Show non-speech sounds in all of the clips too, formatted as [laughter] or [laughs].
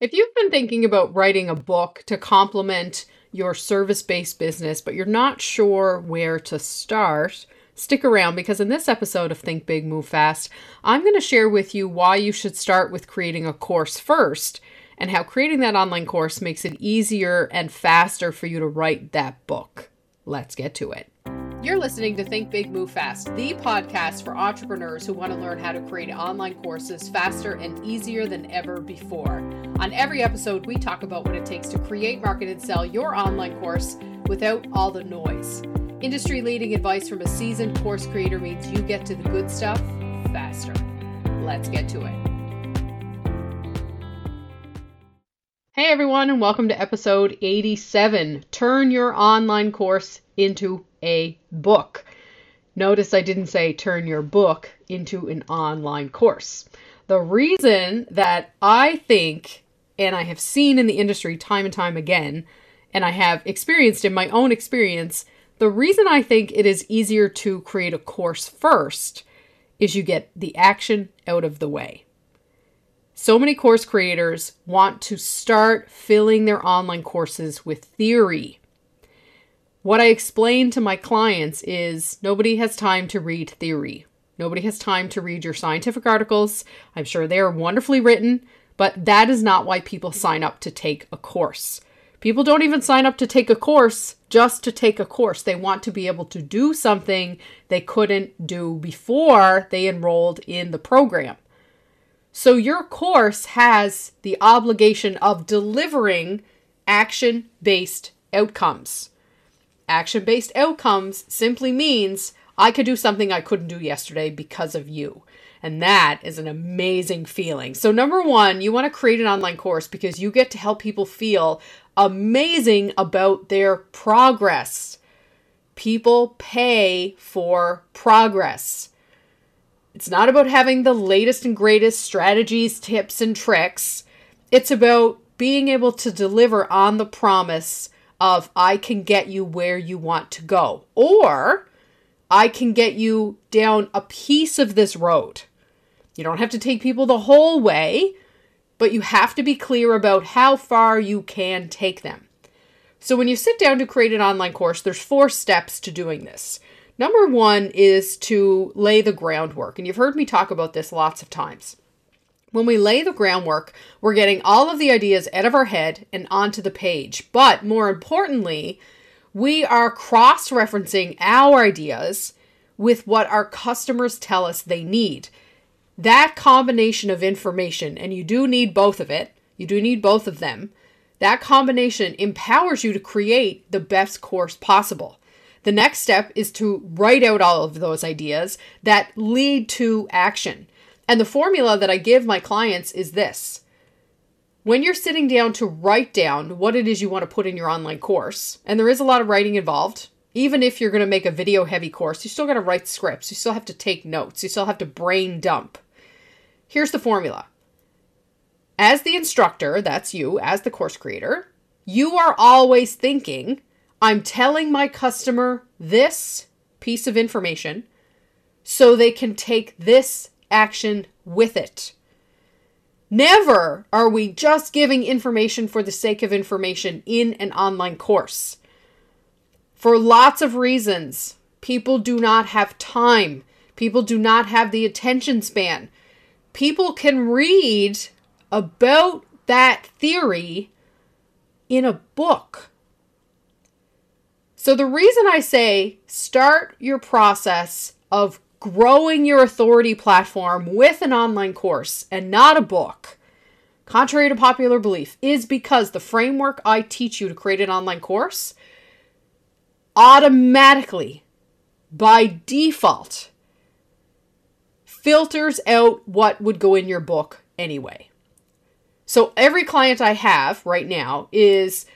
If you've been thinking about writing a book to complement your service based business, but you're not sure where to start, stick around because in this episode of Think Big, Move Fast, I'm going to share with you why you should start with creating a course first and how creating that online course makes it easier and faster for you to write that book. Let's get to it. You're listening to Think Big, Move Fast, the podcast for entrepreneurs who want to learn how to create online courses faster and easier than ever before. On every episode, we talk about what it takes to create, market, and sell your online course without all the noise. Industry leading advice from a seasoned course creator means you get to the good stuff faster. Let's get to it. Hey everyone, and welcome to episode 87 Turn Your Online Course into a book. Notice I didn't say turn your book into an online course. The reason that I think, and I have seen in the industry time and time again, and I have experienced in my own experience, the reason I think it is easier to create a course first is you get the action out of the way. So many course creators want to start filling their online courses with theory what I explain to my clients is nobody has time to read theory. Nobody has time to read your scientific articles. I'm sure they are wonderfully written, but that is not why people sign up to take a course. People don't even sign up to take a course just to take a course. They want to be able to do something they couldn't do before they enrolled in the program. So, your course has the obligation of delivering action based outcomes. Action based outcomes simply means I could do something I couldn't do yesterday because of you. And that is an amazing feeling. So, number one, you want to create an online course because you get to help people feel amazing about their progress. People pay for progress. It's not about having the latest and greatest strategies, tips, and tricks. It's about being able to deliver on the promise of I can get you where you want to go, or I can get you down a piece of this road. You don't have to take people the whole way, but you have to be clear about how far you can take them. So when you sit down to create an online course, there's four steps to doing this. Number 1 is to lay the groundwork, and you've heard me talk about this lots of times. When we lay the groundwork, we're getting all of the ideas out of our head and onto the page. But more importantly, we are cross referencing our ideas with what our customers tell us they need. That combination of information, and you do need both of it, you do need both of them, that combination empowers you to create the best course possible. The next step is to write out all of those ideas that lead to action. And the formula that I give my clients is this. When you're sitting down to write down what it is you want to put in your online course, and there is a lot of writing involved, even if you're going to make a video heavy course, you still got to write scripts, you still have to take notes, you still have to brain dump. Here's the formula. As the instructor, that's you, as the course creator, you are always thinking, I'm telling my customer this piece of information so they can take this action with it. Never are we just giving information for the sake of information in an online course. For lots of reasons, people do not have time. People do not have the attention span. People can read about that theory in a book. So, the reason I say start your process of growing your authority platform with an online course and not a book, contrary to popular belief, is because the framework I teach you to create an online course automatically, by default, filters out what would go in your book anyway. So every client I have right now is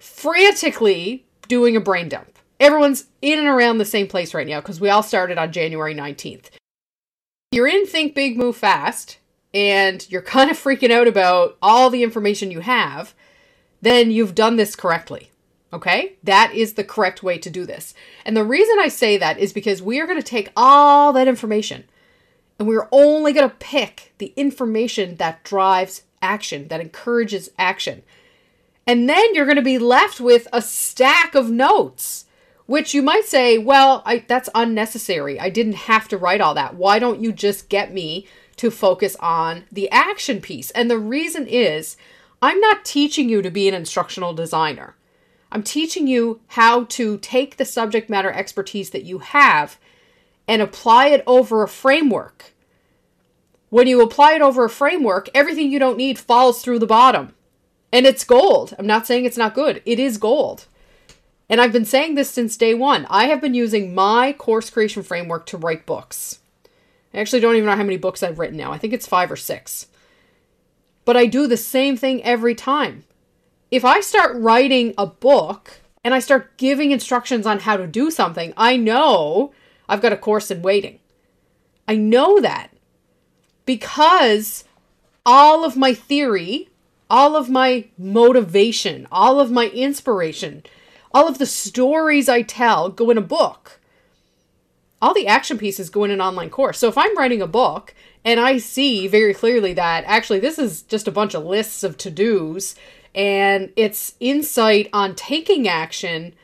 frantically doing a brain dump everyone's in and around the same place right now because we all started on January 19th. You're in Think Big, Move Fast, and you're kind of freaking out about all the information you have, then you've done this correctly. Okay? That is the correct way to do this. And the reason I say that is because we are going to take all that information and we're only going to pick the information that drives action, that encourages action. And then you're going to be left with a stack of notes, which you might say, well, I, that's unnecessary. I didn't have to write all that. Why don't you just get me to focus on the action piece? And the reason is, I'm not teaching you to be an instructional designer. I'm teaching you how to take the subject matter expertise that you have and apply it over a framework. When you apply it over a framework, everything you don't need falls through the bottom. And it's gold. I'm not saying it's not good, it is gold. And I've been saying this since day one. I have been using my course creation framework to write books. I actually don't even know how many books I've written now. I think it's five or six. But I do the same thing every time if I start writing a book and I start giving instructions on how to do something, I know I've got a course in waiting. I know that because all of my theory, all of my motivation, all of my inspiration, all of the stories I tell go in a book. All the action pieces go in an online course. So if I'm writing a book and I see very clearly that actually this is just a bunch of lists of to dos and it's insight on taking action,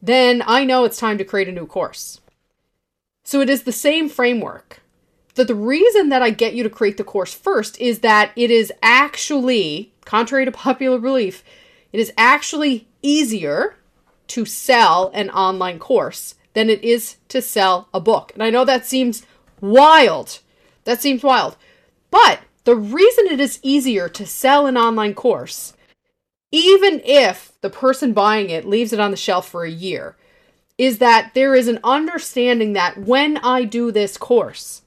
then I know it's time to create a new course. So it is the same framework. That the reason that I get you to create the course first is that it is actually, contrary to popular belief, it is actually easier to sell an online course than it is to sell a book. And I know that seems wild. That seems wild. But the reason it is easier to sell an online course even if the person buying it leaves it on the shelf for a year, is that there is an understanding that when I do this course,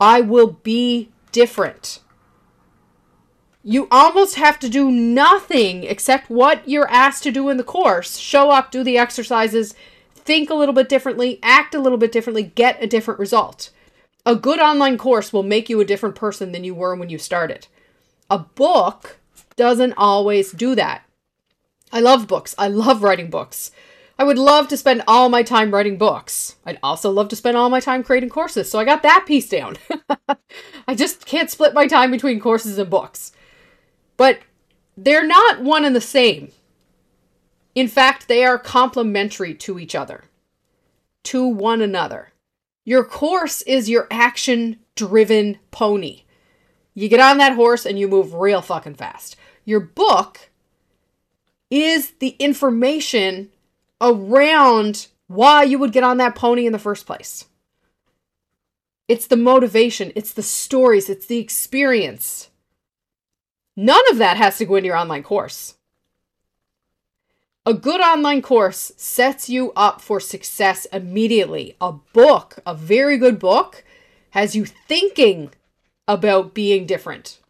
I will be different. You almost have to do nothing except what you're asked to do in the course show up, do the exercises, think a little bit differently, act a little bit differently, get a different result. A good online course will make you a different person than you were when you started. A book doesn't always do that. I love books. I love writing books. I would love to spend all my time writing books. I'd also love to spend all my time creating courses. So I got that piece down. [laughs] I just can't split my time between courses and books. But they're not one and the same. In fact, they are complementary to each other, to one another. Your course is your action driven pony. You get on that horse and you move real fucking fast. Your book is the information around why you would get on that pony in the first place. It's the motivation, it's the stories, it's the experience. None of that has to go into your online course. A good online course sets you up for success immediately. A book, a very good book, has you thinking about being different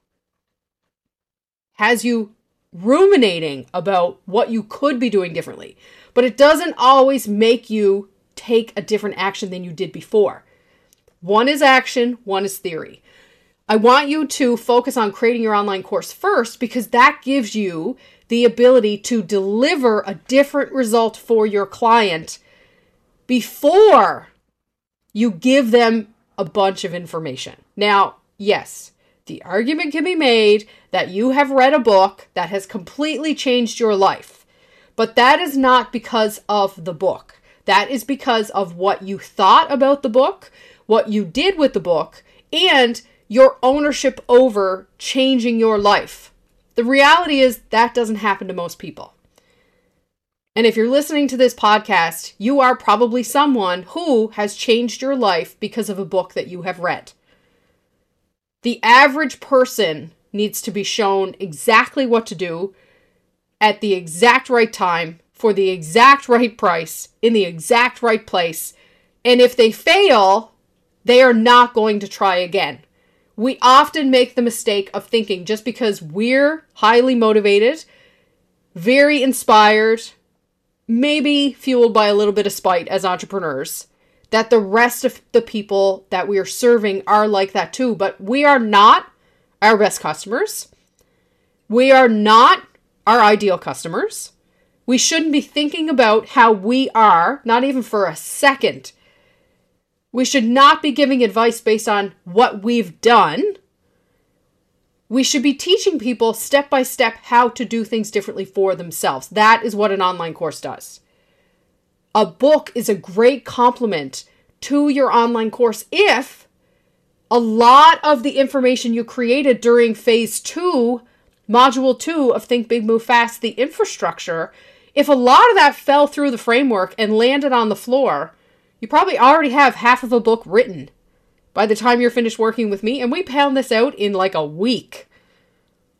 has you ruminating about what you could be doing differently. But it doesn't always make you take a different action than you did before. One is action, one is theory. I want you to focus on creating your online course first because that gives you the ability to deliver a different result for your client before you give them a bunch of information. Now, yes, the argument can be made that you have read a book that has completely changed your life. But that is not because of the book. That is because of what you thought about the book, what you did with the book, and your ownership over changing your life. The reality is that doesn't happen to most people. And if you're listening to this podcast, you are probably someone who has changed your life because of a book that you have read. The average person needs to be shown exactly what to do at the exact right time for the exact right price in the exact right place. And if they fail, they are not going to try again. We often make the mistake of thinking just because we're highly motivated, very inspired, maybe fueled by a little bit of spite as entrepreneurs, that the rest of the people that we are serving are like that too. But we are not our best customers. We are not our ideal customers. We shouldn't be thinking about how we are, not even for a second. We should not be giving advice based on what we've done. We should be teaching people step by step how to do things differently for themselves. That is what an online course does. A book is a great complement to your online course if a lot of the information you created during phase two, module two of Think Big Move Fast, the infrastructure, if a lot of that fell through the framework and landed on the floor, you probably already have half of a book written by the time you're finished working with me. And we pound this out in like a week.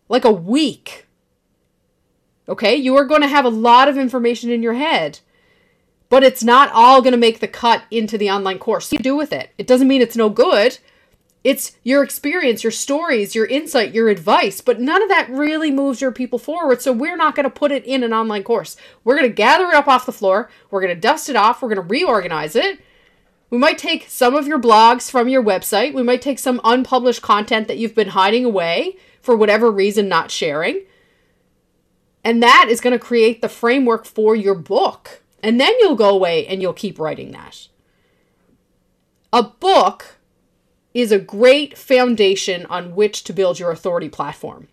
Like a week. Okay? You are going to have a lot of information in your head, but it's not all going to make the cut into the online course. You do with it. It doesn't mean it's no good. It's your experience, your stories, your insight, your advice, but none of that really moves your people forward. So we're not going to put it in an online course. We're going to gather it up off the floor. We're going to dust it off. We're going to reorganize it. We might take some of your blogs from your website. We might take some unpublished content that you've been hiding away for whatever reason, not sharing. And that is going to create the framework for your book. And then you'll go away and you'll keep writing that. A book is a great foundation on which to build your authority platform.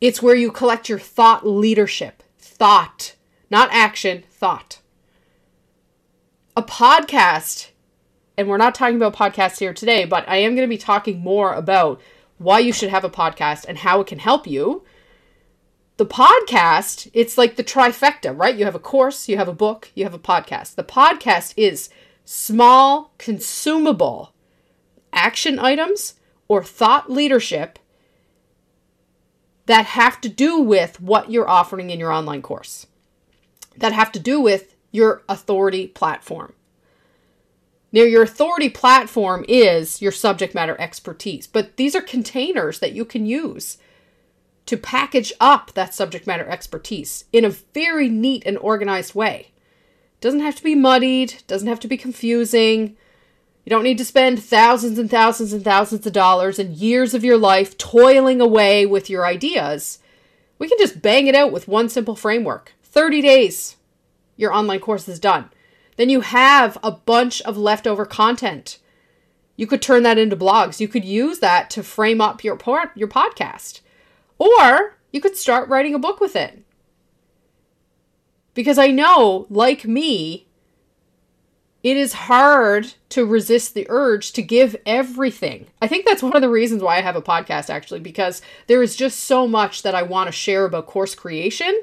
It's where you collect your thought leadership, thought, not action, thought. A podcast, and we're not talking about podcasts here today, but I am going to be talking more about why you should have a podcast and how it can help you. The podcast, it's like the trifecta, right? You have a course, you have a book, you have a podcast. The podcast is small, consumable action items or thought leadership that have to do with what you're offering in your online course, that have to do with your authority platform. Now, your authority platform is your subject matter expertise, but these are containers that you can use to package up that subject matter expertise in a very neat and organized way. Doesn't have to be muddied, doesn't have to be confusing. You don't need to spend thousands and thousands and thousands of dollars and years of your life toiling away with your ideas. We can just bang it out with one simple framework 30 days. Your online course is done. Then you have a bunch of leftover content. You could turn that into blogs. You could use that to frame up your your podcast. Or you could start writing a book with it. Because I know, like me, it is hard to resist the urge to give everything. I think that's one of the reasons why I have a podcast, actually, because there is just so much that I want to share about course creation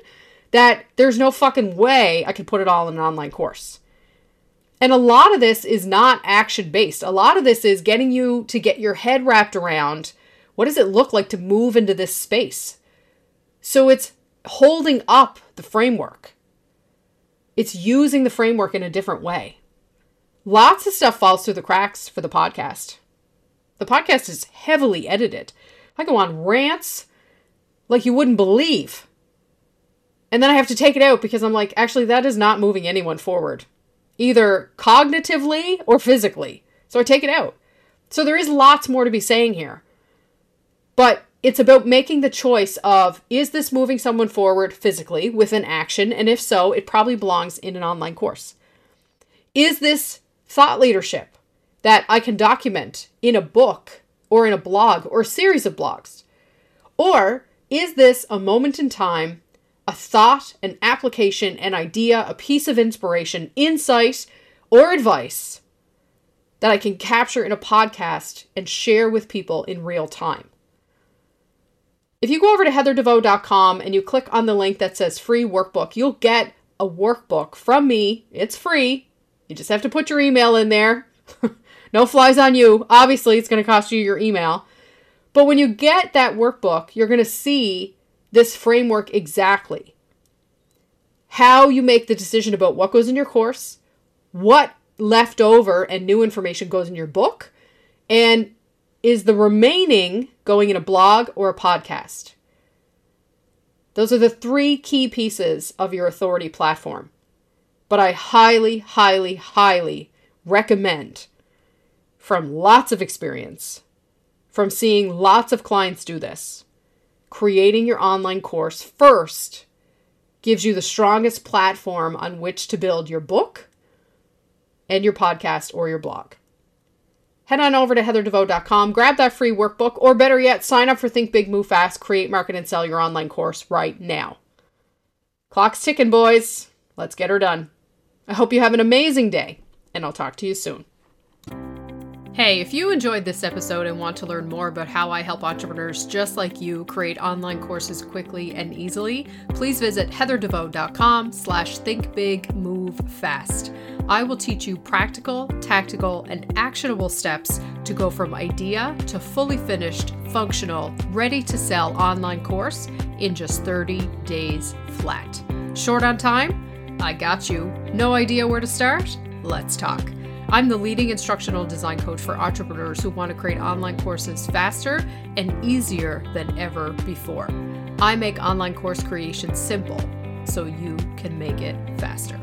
that there's no fucking way I could put it all in an online course. And a lot of this is not action based. A lot of this is getting you to get your head wrapped around what does it look like to move into this space. So it's holding up the framework, it's using the framework in a different way. Lots of stuff falls through the cracks for the podcast. The podcast is heavily edited. I go on rants like you wouldn't believe. And then I have to take it out because I'm like, actually, that is not moving anyone forward, either cognitively or physically. So I take it out. So there is lots more to be saying here. But it's about making the choice of is this moving someone forward physically with an action? And if so, it probably belongs in an online course. Is this thought leadership that I can document in a book or in a blog or a series of blogs? Or is this a moment in time, a thought, an application, an idea, a piece of inspiration, insight, or advice that I can capture in a podcast and share with people in real time? If you go over to heatherdevoe.com and you click on the link that says free workbook, you'll get a workbook from me. It's free you just have to put your email in there. [laughs] no flies on you. Obviously, it's going to cost you your email. But when you get that workbook, you're going to see this framework exactly. How you make the decision about what goes in your course, what leftover and new information goes in your book, and is the remaining going in a blog or a podcast? Those are the three key pieces of your authority platform. But I highly, highly, highly recommend from lots of experience, from seeing lots of clients do this, creating your online course first gives you the strongest platform on which to build your book and your podcast or your blog. head on over to heatherdevoe.com, grab that free workbook, or better yet, sign up for Think Big, Move Fast, Create, Market, and Sell your online course right now. Clock's ticking, boys. Let's get her done. I hope you have an amazing day, and I'll talk to you soon. Hey, if you enjoyed this episode and want to learn more about how I help entrepreneurs just like you create online courses quickly and easily, please visit heatherdevoe.com slash thinkbigmovefast. I will teach you practical, tactical, and actionable steps to go from idea to fully finished, functional, ready to sell online course in just 30 days flat. Short on time? I got you. No idea where to start? Let's talk. I'm the leading instructional design coach for entrepreneurs who want to create online courses faster and easier than ever before. I make online course creation simple so you can make it faster.